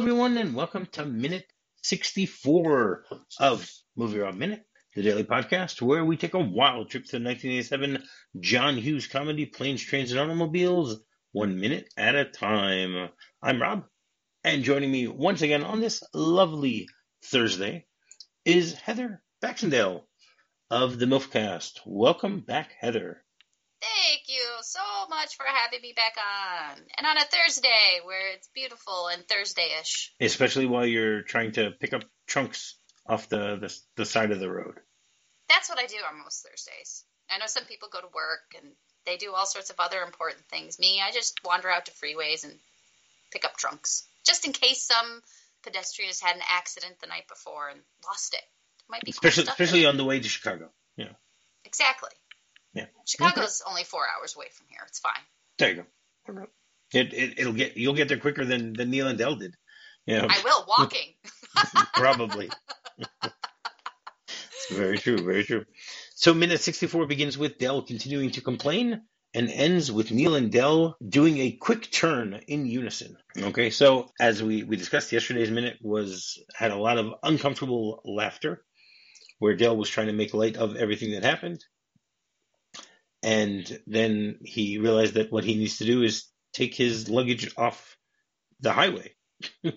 everyone, and welcome to minute 64 of Movie Rob Minute, the daily podcast where we take a wild trip to the 1987 John Hughes comedy Planes, Trains, and Automobiles, one minute at a time. I'm Rob, and joining me once again on this lovely Thursday is Heather Baxendale of the MILFcast. Welcome back, Heather. Thank you so much for having me back on. And on a Thursday where it's beautiful and Thursday-ish. Especially while you're trying to pick up trunks off the, the, the side of the road. That's what I do on most Thursdays. I know some people go to work and they do all sorts of other important things. Me, I just wander out to freeways and pick up trunks. Just in case some pedestrian has had an accident the night before and lost it. Might be especially especially on the way to Chicago. Yeah. Exactly. Yeah. Chicago's only four hours away from here. It's fine. There you go. It, it it'll get you'll get there quicker than than Neal and Del did. Yeah. I will walking. Probably. very true. Very true. So minute sixty four begins with Del continuing to complain and ends with Neal and Del doing a quick turn in unison. Okay, so as we, we discussed, yesterday's minute was had a lot of uncomfortable laughter, where Del was trying to make light of everything that happened, and then he realized that what he needs to do is take his luggage off the highway.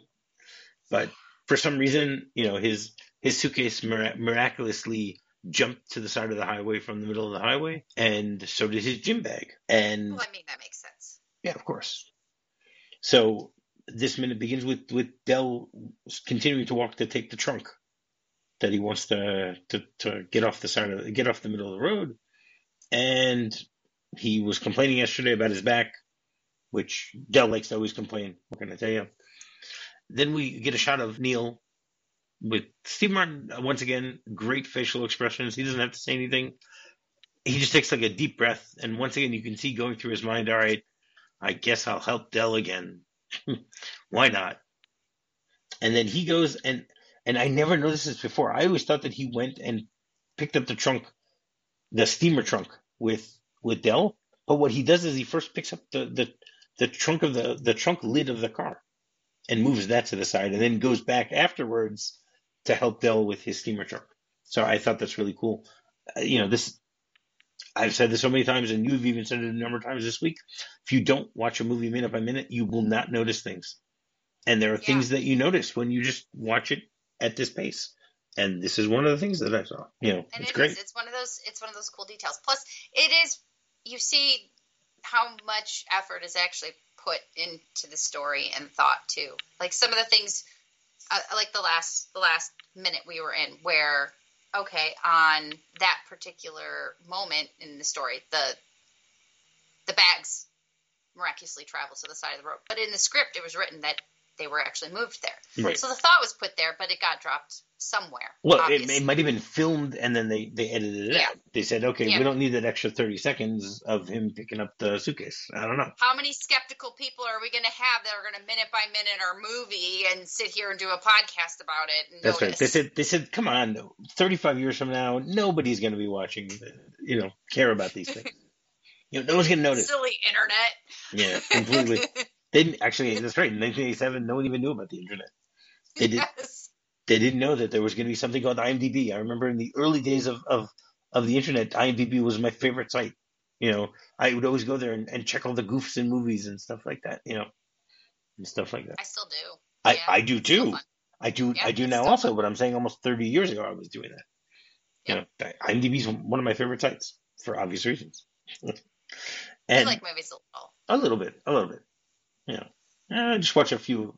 but for some reason, you know, his his suitcase mir- miraculously jumped to the side of the highway from the middle of the highway, and so did his gym bag. And Well, I mean, that makes sense. yeah, of course. So this minute begins with with Del continuing to walk to take the trunk that he wants to to, to get off the side of get off the middle of the road, and he was complaining yesterday about his back, which Del likes to always complain. What can I tell you? Then we get a shot of Neal with Steve Martin uh, once again. Great facial expressions. He doesn't have to say anything. He just takes like a deep breath, and once again you can see going through his mind. All right, I guess I'll help Del again. Why not? And then he goes and and I never noticed this before. I always thought that he went and picked up the trunk, the steamer trunk with with Del. But what he does is he first picks up the the, the trunk of the the trunk lid of the car and moves that to the side, and then goes back afterwards to help Del with his steamer trunk. So I thought that's really cool. Uh, you know, this I've said this so many times, and you've even said it a number of times this week. If you don't watch a movie minute by minute, you will not notice things. And there are Yeah. things that you notice when you just watch it at this pace. And this is one of the things that I saw. You know, And it's it great. is. It's one of those. It's one of those cool details. Plus, it is. You see how much effort is actually put into the story and thought too. Like some of the things, uh, like the last the last minute we were in, where okay, on that particular moment in the story, the the bags miraculously travel to the side of the road. But in the script, it was written that they were actually moved there. Right. So the thought was put there, but it got dropped somewhere. Well, it, it might have been filmed and then they, they edited it Yeah. out. They said, okay, Yeah. we don't need that extra 30 seconds of him picking up the suitcase. I don't know. How many skeptical people are we going to have that are going to minute by minute our movie and sit here and do a podcast about it? And That's right. They said, they said, come on, 35 years from now, nobody's going to be watching, you know, care about these things. You know, no one's going to notice. Silly internet. Yeah, completely. They didn't actually. That's right. In 1987, no one even knew about the internet. They did. yes. They didn't know that there was going to be something called IMDb. I remember in the early days of of, of the internet, IMDb was my favorite site. You know, I would always go there and, and check all the goofs in movies and stuff like that. You know, and stuff like that. I still do. I, Yeah, I do too. I do. Yeah, I do now also. fun. But I'm saying almost 30 years ago, I was doing that. You know, IMDb is one of my favorite sites for obvious reasons. I and like movies a little. a little bit, a little bit. You know, I just watch a few.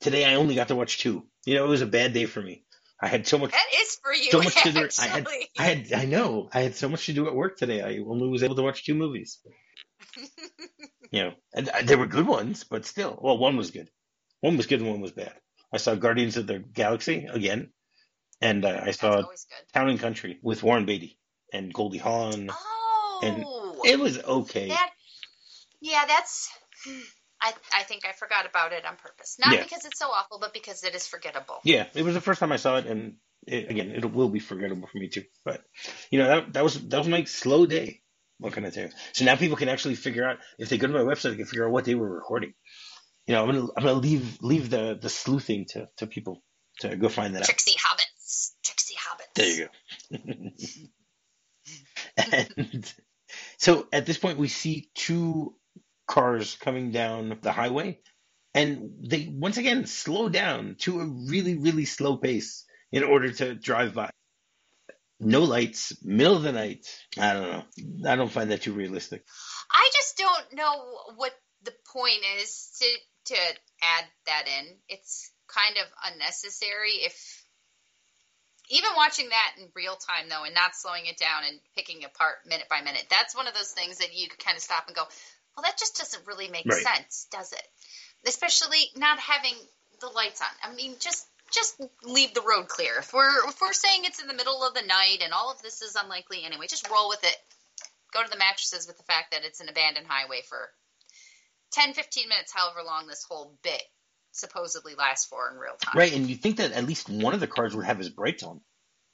Today I only got to watch two. You know, it was a bad day for me. I had so much, That is for you, so much to do. I had. I had, I know, I had so much to do at work today. I only was able to watch two movies. You know, and uh, they were good ones, but still, well, one was good. One was good and one was bad. I saw Guardians of the Galaxy again, and uh, I saw. Town and Country with Warren Beatty and Goldie Hawn. Oh, It was okay. that. Yeah, that's. I I think I forgot about it on purpose. Not Yeah. because it's so awful, but because it is forgettable. Yeah, it was the first time I saw it, and it, again, it will be forgettable for me too. But you know, that that was that was my slow day. What can I tell you? So now people can actually figure out if they go to my website, they can figure out what they were recording. you know, I'm gonna I'm gonna leave leave the the sleuthing to to people to go find that out. Tricksy hobbits. Tricksy hobbits. There you go. and so at this point, we see two cars coming down the highway, and they once again slow down to a really, really slow pace in order to drive by. No lights, middle of the night. I don't know. I don't find that too realistic. I just don't know what the point is to to add that in. It's kind of unnecessary if even watching that in real time though and not slowing it down and picking apart minute by minute that's one of those things that you kind of stop and go well that just doesn't really make Right. sense does it especially not having the lights on i mean just just leave the road clear if we're if we're saying it's in the middle of the night and all of this is unlikely anyway just roll with it go to the mattresses with the fact that it's an abandoned highway for 10 15 minutes however long this whole bit supposedly lasts for in real time Right, and you think that at least one of the cars would have his brakes on.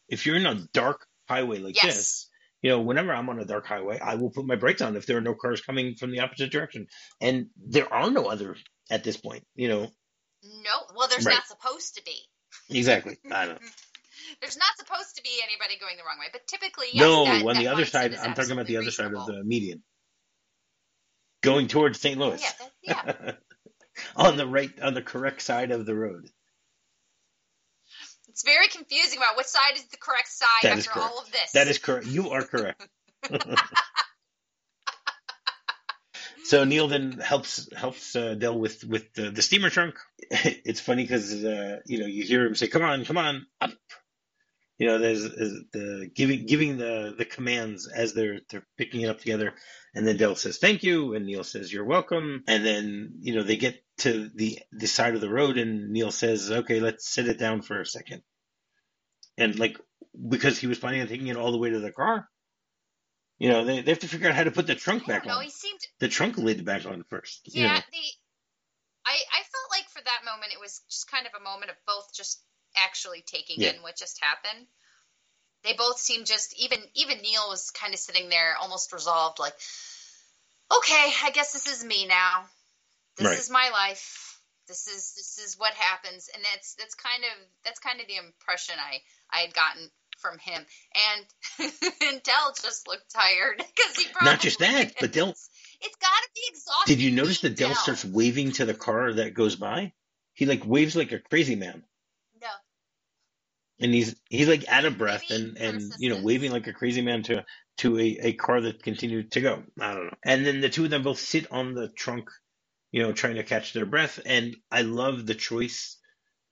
If you're in a dark highway like Yes. this, you know, whenever I'm on a dark highway, I will put my brakes on if there are no cars coming from the opposite direction. And there are no other at this point, you know. no well there's Right. not supposed to be Exactly. I know. There's not supposed to be anybody going the wrong way, but typically, yes, no, that, on that the other side, I'm talking about the other side of the median. Going towards St. Oh, Louis. yeah, that, yeah. on the right, on the correct side of the road. It's very confusing about which side is the correct side That after all of this. That is correct. You are correct. so Neal then helps helps uh, Del with with the, the steamer trunk. It's funny because uh, you know you hear him say, "Come on, come on, up." You know, there's, is the giving giving the the commands as they're they're picking it up together, and then Del says, "Thank you," and Neal says, "You're welcome." And then you know they get to the the side of the road, and Neal says, "Okay, let's sit it down for a second. And like because he was planning on taking it all the way to the car. You know, they, they have to figure out how to put the trunk back know. on. He seemed, The trunk lid back on first. you yeah. know. The I I felt like for that moment it was just kind of a moment of both just actually taking Yeah. in what just happened. They both seemed just even even Neal was kind of sitting there almost resolved, like, okay, I guess this is me now. This Right. is my life. This is this is what happens, and that's that's kind of that's kind of the impression I I had gotten from him. And and Del just looked tired because he probably Not just that, but Del- It's got to be exhausting. Did you notice that Del starts waving to the car that goes by? He like waves like a crazy man. No. And he's he's like out of breath Maybe and, and you know waving like a crazy man to to a, a car that continued to go. I don't know. And then the two of them both sit on the trunk, you know, trying to catch their breath. And I love the choice,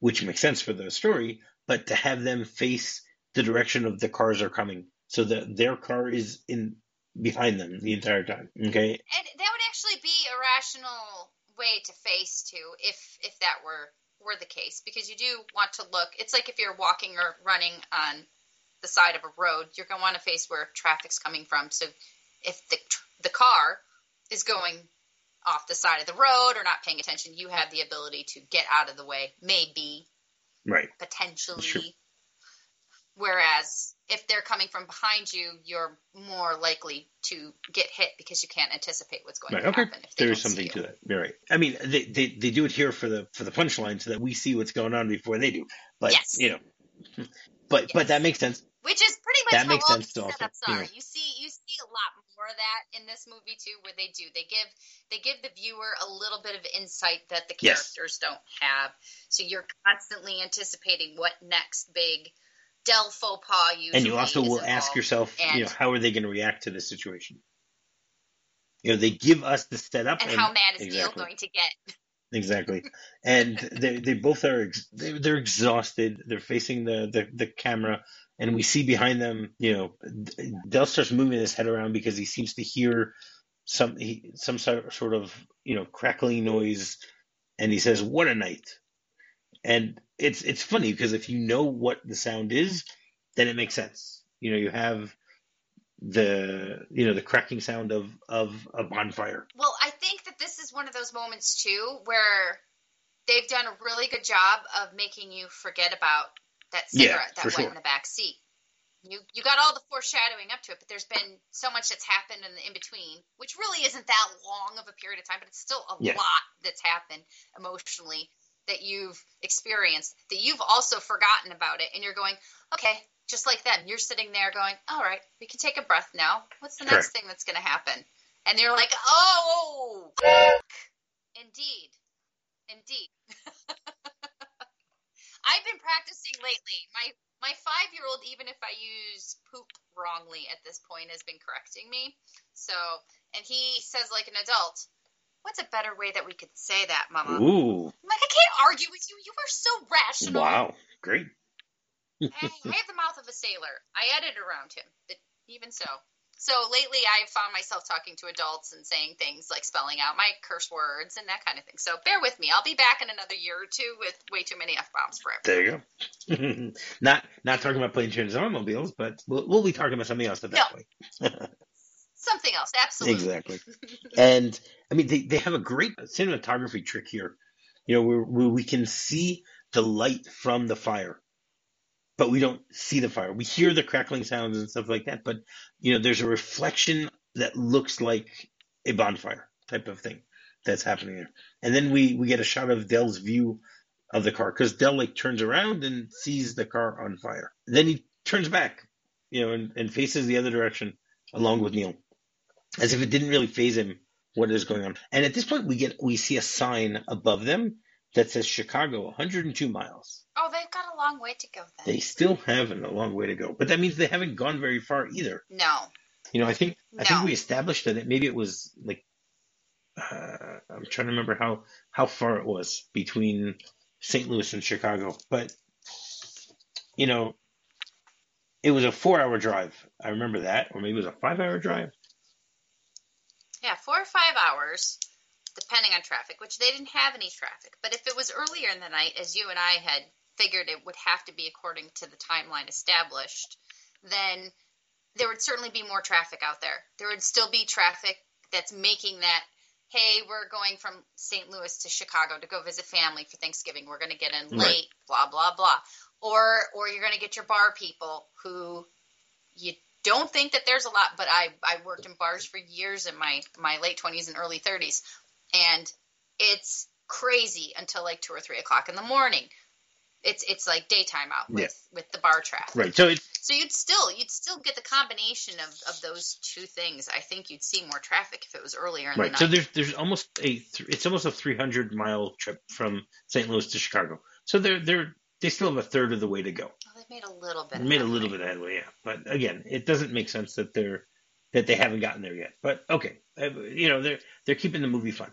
which makes sense for the story, but to have them face the direction of the cars are coming, so that their car is in behind them the entire time. Okay. And that would actually be a rational way to face too, if if that were were the case, because you do want to look. It's like if you're walking or running on the side of a road, you're going to want to face where traffic's coming from. So if the the car is going off the side of the road or not paying attention, you have the ability to get out of the way, maybe Right. potentially. Sure. Whereas if they're coming from behind you, you're more likely to get hit because you can't anticipate what's going Right. to Okay. happen. There is something to that. You're right. I mean, they, they they do it here for the for the punchline so that we see what's going on before they do. But Yes. you know, but but that makes sense. Which is pretty much That how makes all sense the also, setups you are. know. You see, you see a lot more of that in this movie too, where they do they give they give the viewer a little bit of insight that the Yes. characters don't have. So you're constantly anticipating what next big Del faux pas usually And you also will ask yourself, you know, how are they going to react to this situation? You know, they give us the setup, and how mad is Neal going to get? Exactly. And they they both are ex- they they're exhausted. They're facing the, the the camera, and we see behind them. You know, Del starts moving his head around because he seems to hear some some sort of you know crackling noise, and he says, "What a night!" And it's it's funny because if you know what the sound is, then it makes sense. You know, you have the you know the cracking sound of of a bonfire. Well, I think that this is one of those moments too where they've done a really good job of making you forget about that Yeah, cigarette that went sure. in the back seat. you you got all the foreshadowing up to it, but there's been so much that's happened in the in between, which really isn't that long of a period of time, but it's still a Yeah. lot that's happened emotionally that you've experienced that you've also forgotten about it, and you're going, okay, just like them, you're sitting there going, all right, we can take a breath now. What's the next thing that's going to happen? And you're like, oh, indeed, indeed. I've been practicing lately. My my five year old, even if I use poop wrongly at this point, has been correcting me. So, and he says like an adult, "What's a better way that we could say that, Mama?" Ooh, I'm like, I can't argue with you. You are so rational. wow, great. I, I have the mouth of a sailor. I edit around him, but even so. So lately, I've found myself talking to adults and saying things like spelling out my curse words and that kind of thing. So bear with me. I'll be back in another year or two with way too many f bombs forever. There you go. not not talking about plane trains and automobiles, but we'll, we'll be talking about something else at that No. point. Something else, absolutely. Exactly. and I mean, they, they have a great cinematography trick here. You know, where, where we can see the light from the fire, but we don't see the fire. We hear the crackling sounds and stuff like that, but you know, there's a reflection that looks like a bonfire type of thing that's happening there. And then we we get a shot of Del's view of the car because Del like turns around and sees the car on fire. Then he turns back, you know, and, and faces the other direction along with Neal as if it didn't really faze him what is going on. And at this point, we get we see a sign above them that says Chicago, 102 miles. Oh, they've got a long way to go then. They still have a long way to go, but that means they haven't gone very far either. no. You know, I think I think we established that it, maybe it was like uh, I'm trying to remember how how far it was between St. Louis and Chicago, but you know, it was a four hour drive. I remember that, or maybe it was a five hour drive. Yeah, four or five hours, depending on traffic, which they didn't have any traffic. But if it was earlier in the night, as you and I had figured it would have to be according to the timeline established, then there would certainly be more traffic out there. There would still be traffic that's making that, hey, we're going from St. Louis to Chicago to go visit family for Thanksgiving. We're going to get in Right. late, blah blah blah. Or or you're going to get your bar people who you don't think that there's a lot, but I I worked in bars for years in my my late 20s and early 30s, and it's crazy until like two or three o'clock in the morning. It's it's like daytime out with with the bar traffic. Right. So it's So you'd still you'd still get the combination of, of those two things. I think you'd see more traffic if it was earlier in Right. the So there's there's almost a th- it's almost a 300 mile trip from St. Louis to Chicago. So they're they're they still have a third of the way to go. oh, they've made a little bit. Made a little bit of headway, yeah. But again, it doesn't make sense that they're that they haven't gotten there yet. But okay, uh, you know they're they're keeping the movie fun.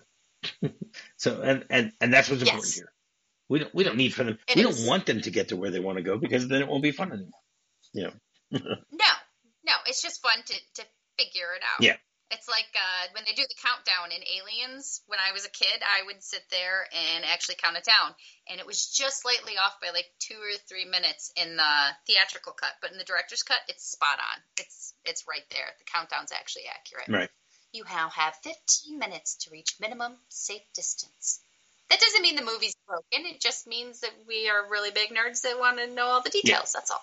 so and and and that's what's important here. We don't we don't need for them. We don't want them to get to where they want to go because then it won't be fun anymore. Yeah. no, no, it's just fun to to figure it out. Yeah. It's like uh, when they do the countdown in Aliens. When I was a kid, I would sit there and actually count it down, and it was just slightly off by like two or three minutes in the theatrical cut, but in the director's cut, it's spot on. It's it's right there. The countdown's actually accurate. Right. You now have 15 minutes to reach minimum safe distance. That doesn't mean the movie's broken. It just means that we are really big nerds that want to know all the details. That's all.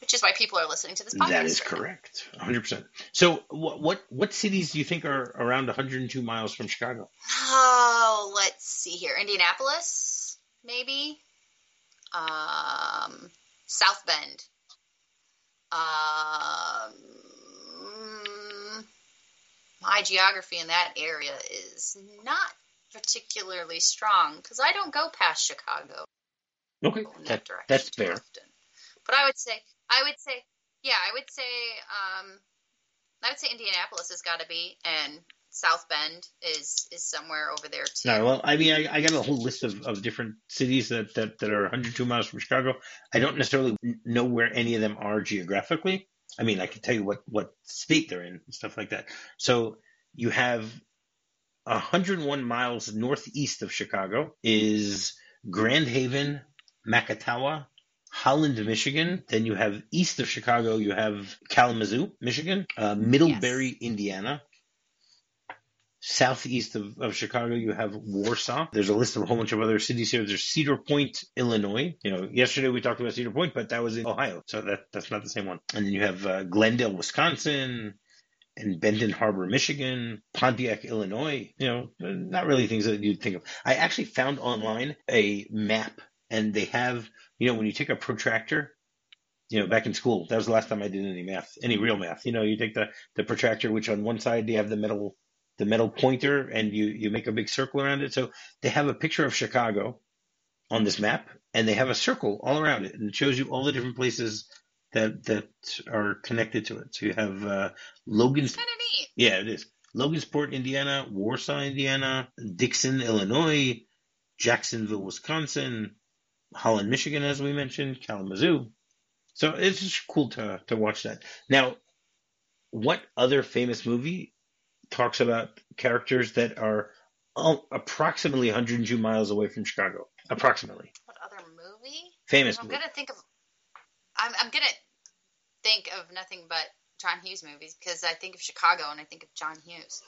Which is why people are listening to this podcast. That is right correct, 100. percent So what what what cities do you think are around 102 miles from Chicago? Oh, let's see here. Indianapolis, maybe. Um, South Bend. Um, my geography in that area is not particularly strong because I don't go past Chicago Okay, that that, direction that's fair. often. But I would say, I would say, yeah, I would say, um, I would say Indianapolis has got to be, and South Bend is is somewhere over there too. No, well, I mean, I, I got a whole list of, of different cities that, that, that are 102 miles from Chicago. I don't necessarily know where any of them are geographically. I mean, I can tell you what, what state they're in and stuff like that. So you have 101 miles northeast of Chicago is Grand Haven, Macatawa, Holland, Michigan. Then you have east of Chicago, you have Kalamazoo, Michigan, uh, Middlebury, Indiana. southeast of, of Chicago, you have Warsaw. There's a list of a whole bunch of other cities here. There's Cedar Point, Illinois. You know, yesterday we talked about Cedar Point, but that was in Ohio, so that that's not the same one. And then you have uh, Glendale, Wisconsin. And Benton Harbor, Michigan, Pontiac, Illinois, you know, not really things that you'd think of. I actually found online a map and they have, you know, when you take a protractor you know, back in school, that was the last time I did any math, any real math. You know, you take the, the protractor, which on one side you have the metal the metal pointer and you, you make a big circle around it. So they have a picture of Chicago on this map and they have a circle all around it and it shows you all the different places that that are connected to it. So you have uh, Logan's. Kind of neat. Yeah, it is. Logansport, Indiana, Warsaw, Indiana, Dixon, Illinois, Jacksonville, Wisconsin, Holland, Michigan, as we mentioned, Kalamazoo. So it's just cool to to watch that. Now, what other famous movie talks about characters that are approximately 102 miles away from Chicago. Approximately. What other movie? Famous I'm movie. gonna think of. I'm, I'm gonna think of nothing but John Hughes movies because I think of Chicago and I think of John Hughes.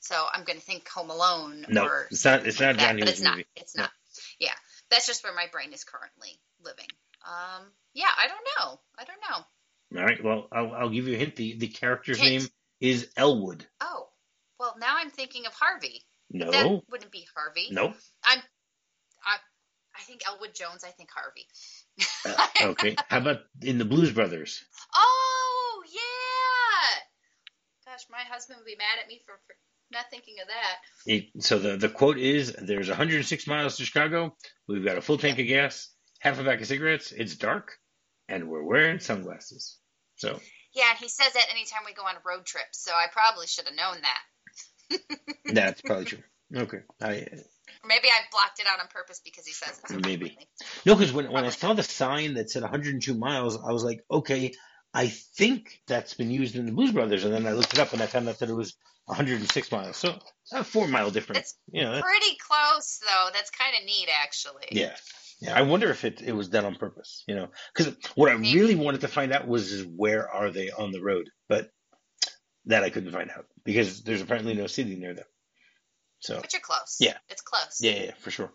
So I'm gonna think Home Alone. No, or it's not. It's not that, John Hughes it's movie. not. It's not. Yeah, that's just where my brain is currently living. Um, yeah, I don't know. I don't know. All right. Well, I'll, I'll give you a hint. The the character's Hint. name is Elwood. Oh, well, now I'm thinking of Harvey. No. That wouldn't be Harvey. No. I'm. I, I think Elwood Jones. I think Harvey. Uh, okay. How about in the Blues Brothers? Oh yeah. Gosh, my husband would be mad at me for, for not thinking of that. It, so the the quote is: "There's 106 miles to Chicago. We've got a full tank of gas, half a pack of cigarettes. It's dark, and we're wearing sunglasses." So Yeah, and he says that anytime we go on a road trip, so I probably should have known that. that's probably true. Okay. I maybe I blocked it out on purpose because he says it Maybe. no, because when when I saw the sign that said 102 miles, I was like, okay, I think that's been used in the Blues Brothers, and then I looked it up and I found out that it was 106 miles. So a four mile difference. It's You know, Pretty close though. That's kind of neat, actually. Yeah. Yeah, I wonder if it, it was done on purpose, you know, because what I Maybe. really wanted to find out was is where are they on the road, but that I couldn't find out because there's apparently no city near them. So But you're close. Yeah. It's close. yeah, yeah, for sure.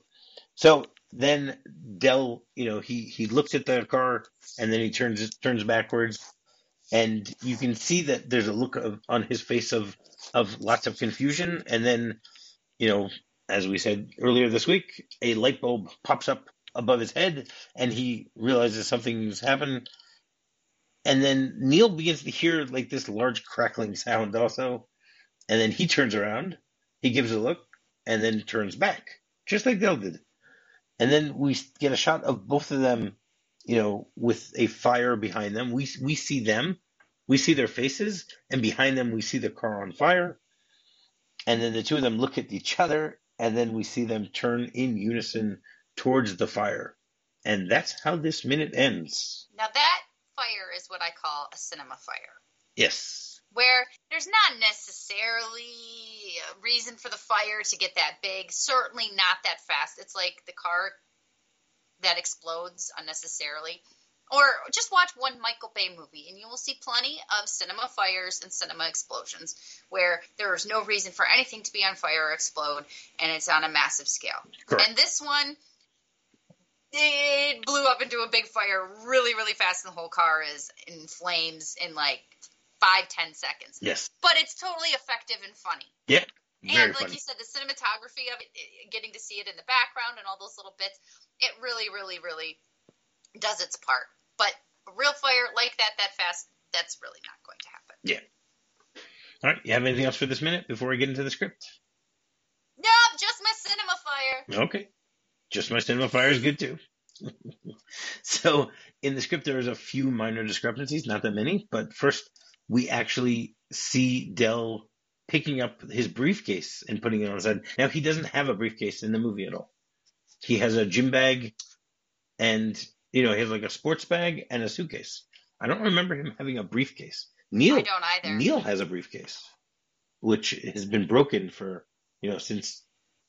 So then Del, you know, he he looks at the car and then he turns turns backwards, and you can see that there's a look of, on his face of of lots of confusion, and then, you know, as we said earlier this week, a light bulb pops up above his head, and he realizes something's happened. And then Neal begins to hear like this large crackling sound also, and then he turns around, he gives a look, and then turns back, just like Del did. And then we get a shot of both of them, you know, with a fire behind them. We we see them, we see their faces, and behind them we see the car on fire. And then the two of them look at each other, and then we see them turn in unison towards the fire. And that's how this minute ends. Now that fire is what I call a cinema fire. Yes. Where there's not necessarily a reason for the fire to get that big. Certainly not that fast. It's like the car that explodes unnecessarily. Or just watch one Michael Bay movie and you will see plenty of cinema fires and cinema explosions where there is no reason for anything to be on fire or explode and it's on a massive scale. Correct. And this one, it blew up into a big fire really, really fast and the whole car is in flames in like five, ten seconds Yes. but it's totally effective and funny. Yeah. Very and like funny. you said, the cinematography of it, getting to see it in the background and all those little bits, it really, really, really does its part. But real fire like that, that fast, that's really not going to happen. Yeah. All right. You have anything else for this minute before we get into the script? No, just my cinema fire. Okay. Just my cinema fire is good too. so in the script, there is a few minor discrepancies, not that many, but first we actually see Del picking up his briefcase and putting it on his head. Now he doesn't have a briefcase in the movie at all. He has a gym bag and, you know, he has like a sports bag and a suitcase. I don't remember him having a briefcase. Neal I don't either. Neal has a briefcase, which has been broken for you know since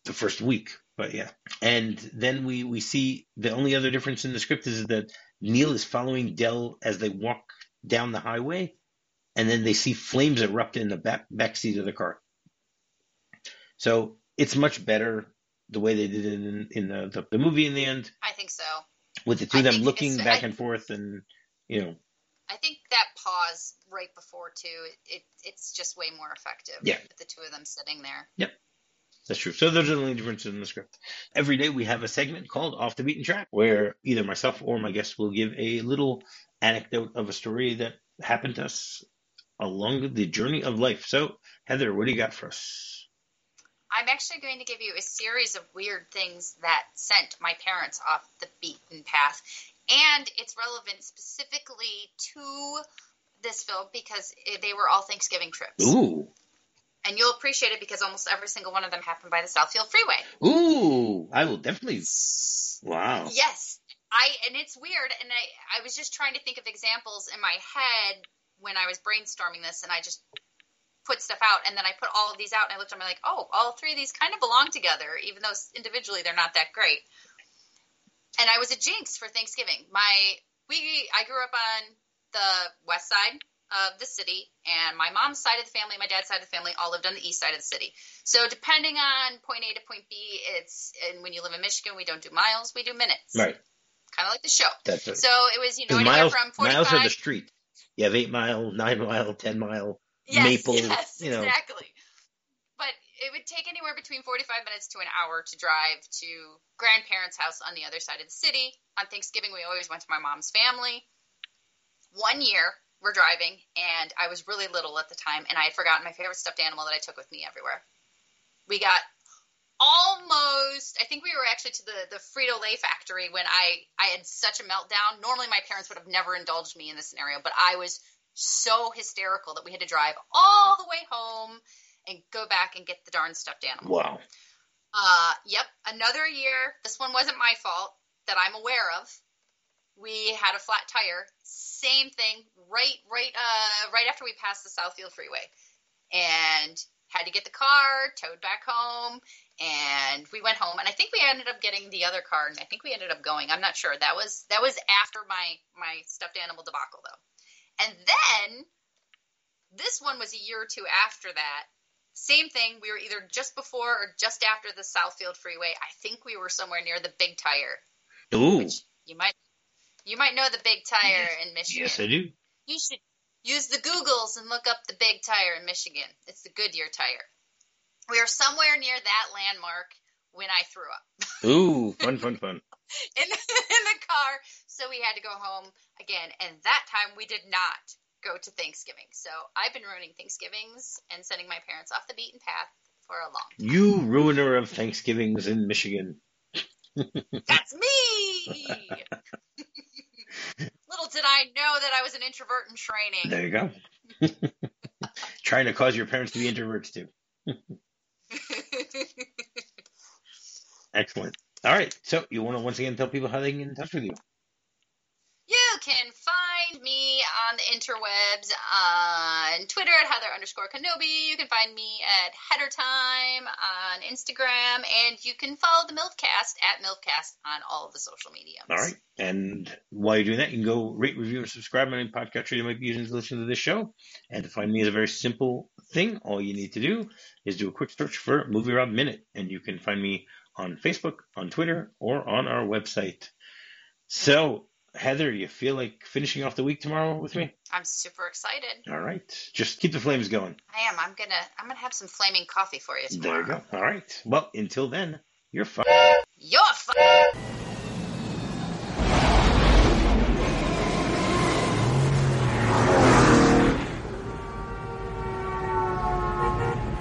the first week. But yeah, and then we we see the only other difference in the script is that Neal is following Del as they walk down the highway, and then they see flames erupt in the back back seat of the car. So it's much better the way they did it in, in the, the, the movie in the end, I think so. with the two I of them looking back I- and forth, and you know, I think that pause right before too, it, it's just way more effective. Yeah. With the two of them sitting there. Yep. That's true. So those are the only differences in the script. Every day we have a segment called Off the Beaten Track, where either myself or my guest will give a little anecdote of a story that happened to us along the journey of life. So, Heather, what do you got for us? I'm actually going to give you a series of weird things that sent my parents off the beaten path. And it's relevant specifically to this film because they were all Thanksgiving trips. Ooh, And you'll appreciate it because almost every single one of them happened by the Southfield Freeway. ooh, I will definitely. Wow. Yes. I and it's weird and I I was just trying to think of examples in my head when I was brainstorming this and I just put stuff out and then I put all of these out and I looked at them like, "Oh, all three of these kind of belong together even though individually they're not that great." And I was a jinx for Thanksgiving. My we I grew up on the west side of the city and my mom's side of the family, my dad's side of the family all lived on the east side of the city. So depending on point A to point B, it's and when you live in Michigan, we don't do miles, we do minutes Right. kind of like the show. That's it. So it was, you know, anywhere miles, from 45. miles are the street. You have eight mile, nine mile, ten mile. yes, Maple, yes, you know. exactly. But it would take anywhere between 45 minutes to an hour to drive to grandparents' house on the other side of the city. On Thanksgiving, we always went to my mom's family. One year, we're driving, and I was really little at the time, and I had forgotten my favorite stuffed animal that I took with me everywhere. We got almost i think we were actually to the the frito lay factory when i i had such a meltdown. Normally my parents would have never indulged me in this scenario but i was so hysterical that we had to drive all the way home and go back and get the darn stuffed animal. Wow. uh yep another year this one wasn't my fault that i'm aware of. We had a flat tire same thing right right uh right after we passed the southfield freeway. And had to get the car towed back home and we went home. And i think we ended up getting the other car and i think we ended up going. I'm not sure. That was that was after my my stuffed animal debacle though. And then this one was a year or two after that. Same thing. We were either just before or just after the southfield freeway. I think we were somewhere near the big tire. Ooh. you might you might know the big tire in michigan. Yes, I do. you should use the Googles and look up the big tire in Michigan. It's the Goodyear tire. We are somewhere near that landmark when I threw up Ooh, fun, fun, fun. in the, in the car. So we had to go home again. And that time we did not go to Thanksgiving. So I've been ruining Thanksgivings and sending my parents off the beaten path for a long time. You ruiner of Thanksgivings in Michigan. That's me! Little did I know that I was an introvert in training. There you go. Trying to cause your parents to be introverts too. Excellent. All right. So you want to once again tell people how they can get in touch with you? Can find me on the interwebs uh, on Twitter at Heather underscore Kenobi. You can find me at Header Time on Instagram, and you can follow the Milfcast at Milfcast on all of the social media. All right. And while you're doing that, you can go rate, review, and subscribe on any podcast you might be using to listen to this show. And to find me is a very simple thing. All you need to do is do a quick search for Movie Rob Minute, and you can find me on Facebook, on Twitter, or on our website. So, Heather, you feel like finishing off the week tomorrow with me? I'm super excited. All right. Just keep the flames going. I am. I'm gonna. I'm gonna have some flaming coffee for you There you go. All right. Well, until then, you're fine. You're fine.